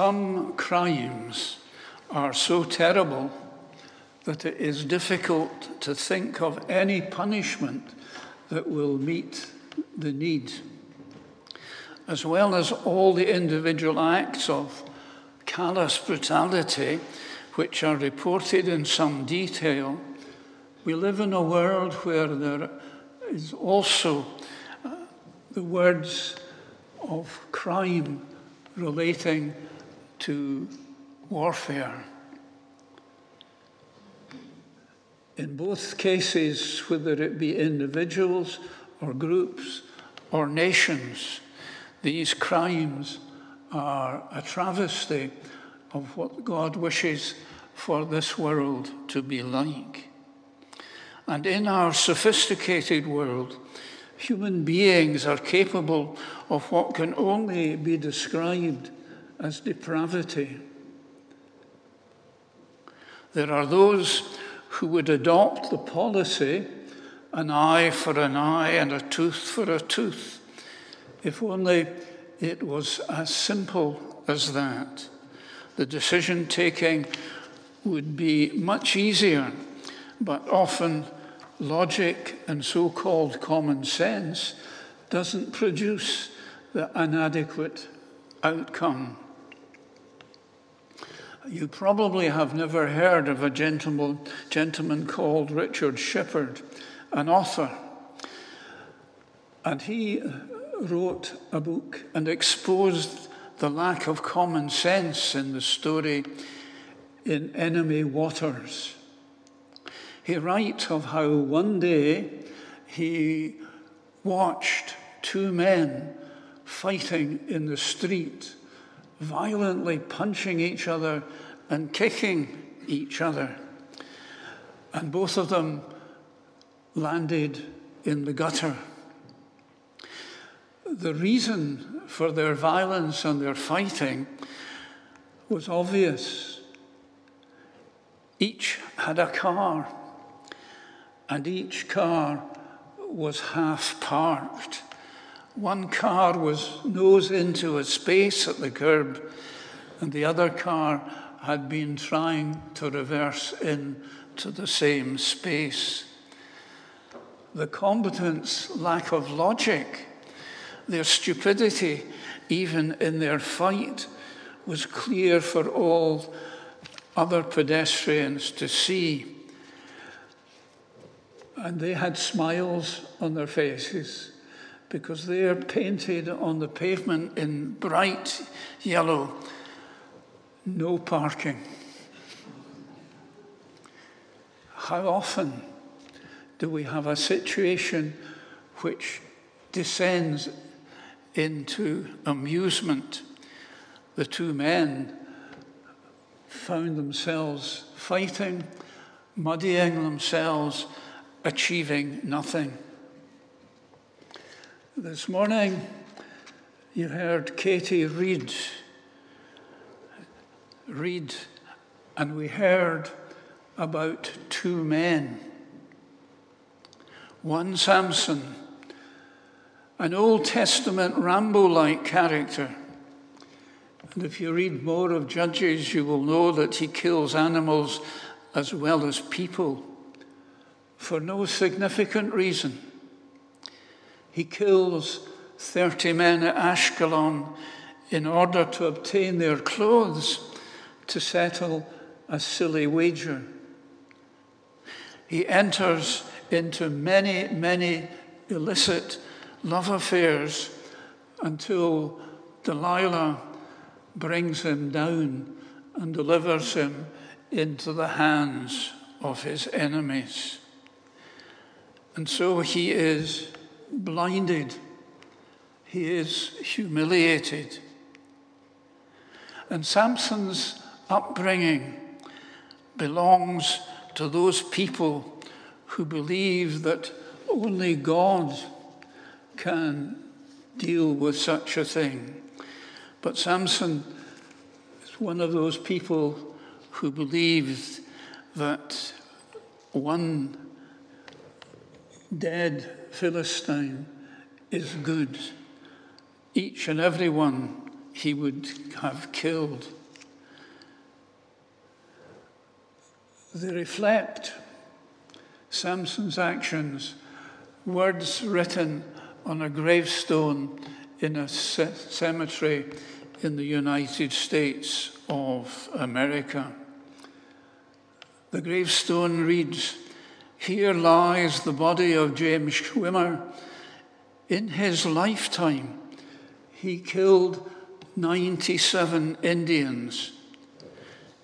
Some crimes are so terrible that it is difficult to think of any punishment that will meet the need. As well as all the individual acts of callous brutality, which are reported in some detail, we live in a world where there is also uh, the words of crime relating to warfare. In both cases, whether it be individuals or groups or nations, these crimes are a travesty of what God wishes for this world to be like. And in our sophisticated world, human beings are capable of what can only be described as depravity. There are those who would adopt the policy an eye for an eye and a tooth for a tooth, if only it was as simple as that. The decision taking would be much easier, but often logic and so called common sense doesn't produce the inadequate outcome. You probably have never heard of a gentleman, gentleman called Richard Shepard, an author. And he uh, wrote a book and exposed the lack of common sense in the story in Enemy Waters. He writes of how one day he watched two men fighting in the street violently punching each other and kicking each other. And both of them landed in the gutter. The reason for their violence and their fighting was obvious. Each had a car, and each car was half parked. One car was nose into a space at the curb, and the other car had been trying to reverse into the same space. The combatants' lack of logic, their stupidity, even in their fight, was clear for all other pedestrians to see. And they had smiles on their faces because they are painted on the pavement in bright yellow no parking. How often do we have a situation which descends into amusement? The two men found themselves fighting, muddying themselves, achieving nothing. This morning, you heard Katie read, read, and we heard about two men. One Samson, an Old Testament Rambo like character. And if you read more of Judges, you will know that he kills animals as well as people for no significant reason. He kills 30 men at Ashkelon in order to obtain their clothes to settle a silly wager. He enters into many, many illicit love affairs until Delilah brings him down and delivers him into the hands of his enemies. And so he is blinded, he is humiliated. And Samson's upbringing belongs to those people who believe that only God can deal with such a thing. But Samson is one of those people who believed that one dead Philistine is good. Each and every one he would have killed. They reflect Samson's actions, words written on a gravestone in a cemetery in the United States of America. The gravestone reads Here lies the body of James Schwimmer. In his lifetime, he killed 97 Indians.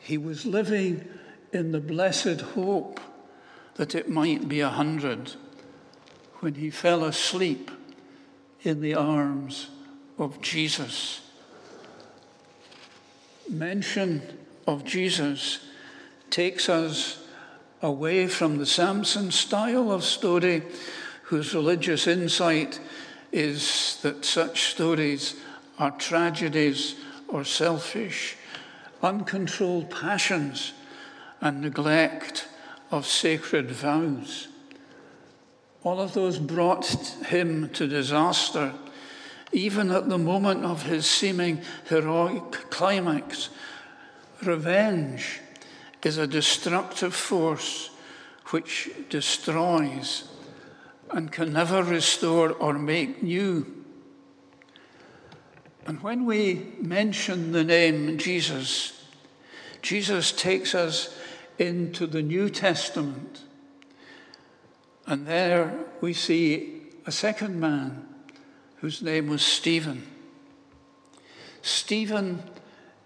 He was living in the blessed hope that it might be a hundred when he fell asleep in the arms of Jesus. Mention of Jesus takes us away from the Samson style of story, whose religious insight is that such stories are tragedies or selfish, uncontrolled passions and neglect of sacred vows. All of those brought him to disaster, even at the moment of his seeming heroic climax. Revenge is a destructive force which destroys and can never restore or make new. And when we mention the name Jesus, Jesus takes us into the New Testament. And there we see a second man whose name was Stephen. Stephen,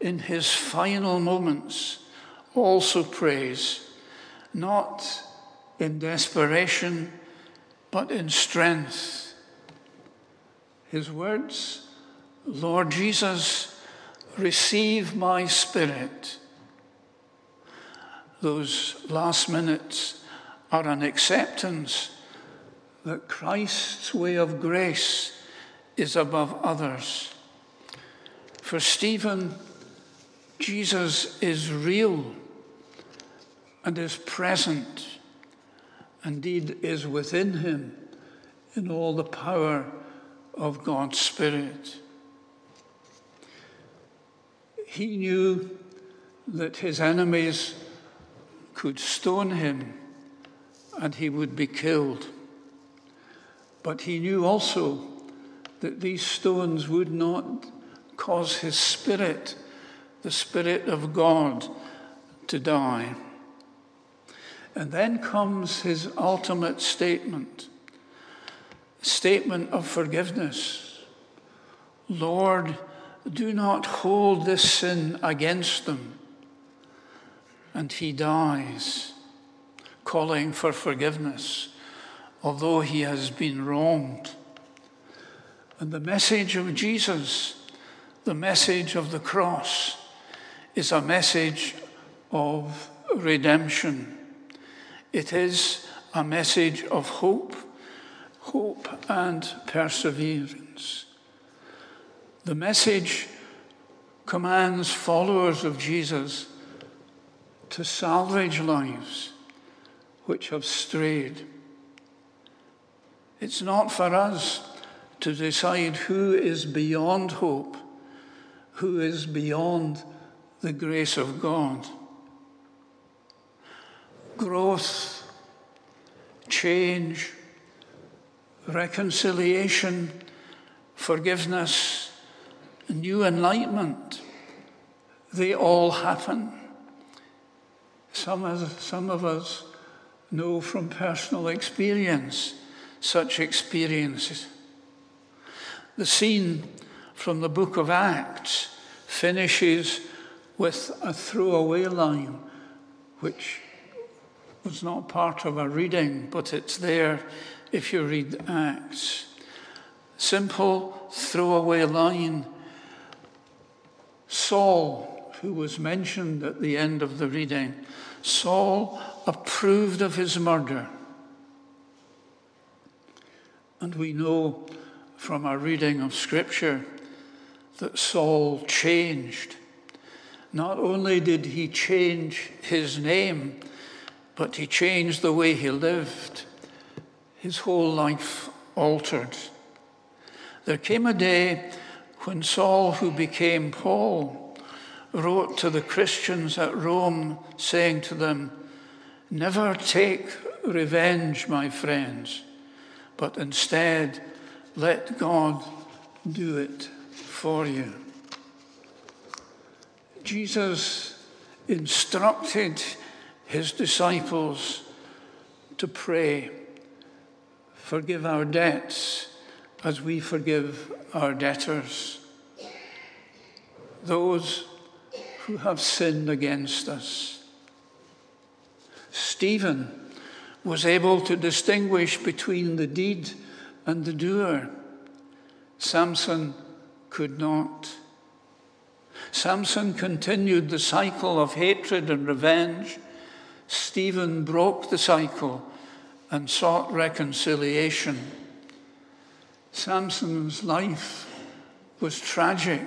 in his final moments, also prays, not in desperation, but in strength. His words, Lord Jesus, receive my spirit those last minutes are an acceptance that Christ's way of grace is above others. For Stephen, Jesus is real and is present, indeed, is within him in all the power of God's Spirit. He knew that his enemies could stone him and he would be killed. But he knew also that these stones would not cause his spirit, the Spirit of God, to die. And then comes his ultimate statement statement of forgiveness. Lord, do not hold this sin against them and he dies, calling for forgiveness, although he has been wronged. And the message of Jesus, the message of the cross, is a message of redemption. It is a message of hope, hope and perseverance. The message commands followers of Jesus to salvage lives which have strayed. It's not for us to decide who is beyond hope, who is beyond the grace of God. Growth, change, reconciliation, forgiveness, new enlightenment, they all happen some of, some of us know from personal experience such experiences. The scene from the book of Acts finishes with a throwaway line, which was not part of a reading, but it's there if you read Acts. Simple throwaway line. Saul, who was mentioned at the end of the reading, Saul approved of his murder. And we know from our reading of Scripture that Saul changed. Not only did he change his name, but he changed the way he lived. His whole life altered. There came a day when Saul, who became Paul, wrote to the Christians at Rome, saying to them, Never take revenge, my friends, but instead let God do it for you. Jesus instructed his disciples to pray, Forgive our debts as we forgive our debtors, those who have sinned against us. Stephen was able to distinguish between the deed and the doer. Samson could not. Samson continued the cycle of hatred and revenge. Stephen broke the cycle and sought reconciliation. Samson's life was tragic,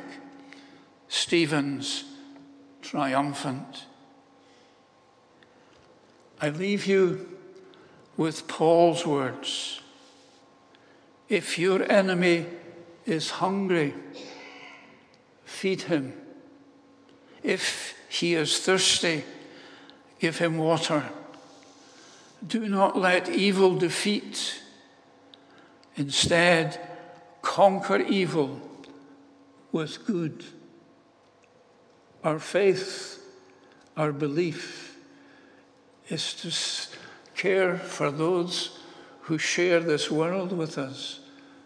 Stephen's triumphant. I leave you with Paul's words If your enemy is hungry, feed him. If he is thirsty, give him water. Do not let evil defeat. Instead, conquer evil with good. Our faith, our belief is to care for those who share this world with us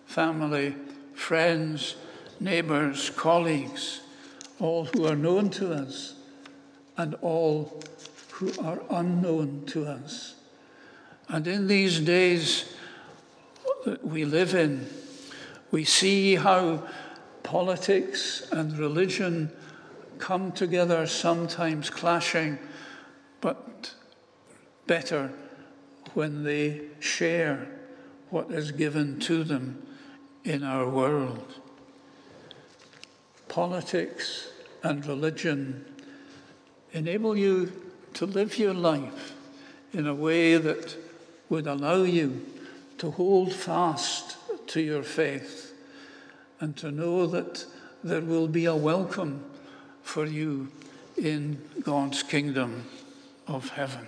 family, friends, neighbours, colleagues, all who are known to us and all who are unknown to us. And in these days that we live in, we see how politics and religion come together, sometimes clashing, but better when they share what is given to them in our world. Politics and religion enable you to live your life in a way that would allow you to hold fast to your faith and to know that there will be a welcome for you in God's kingdom of heaven.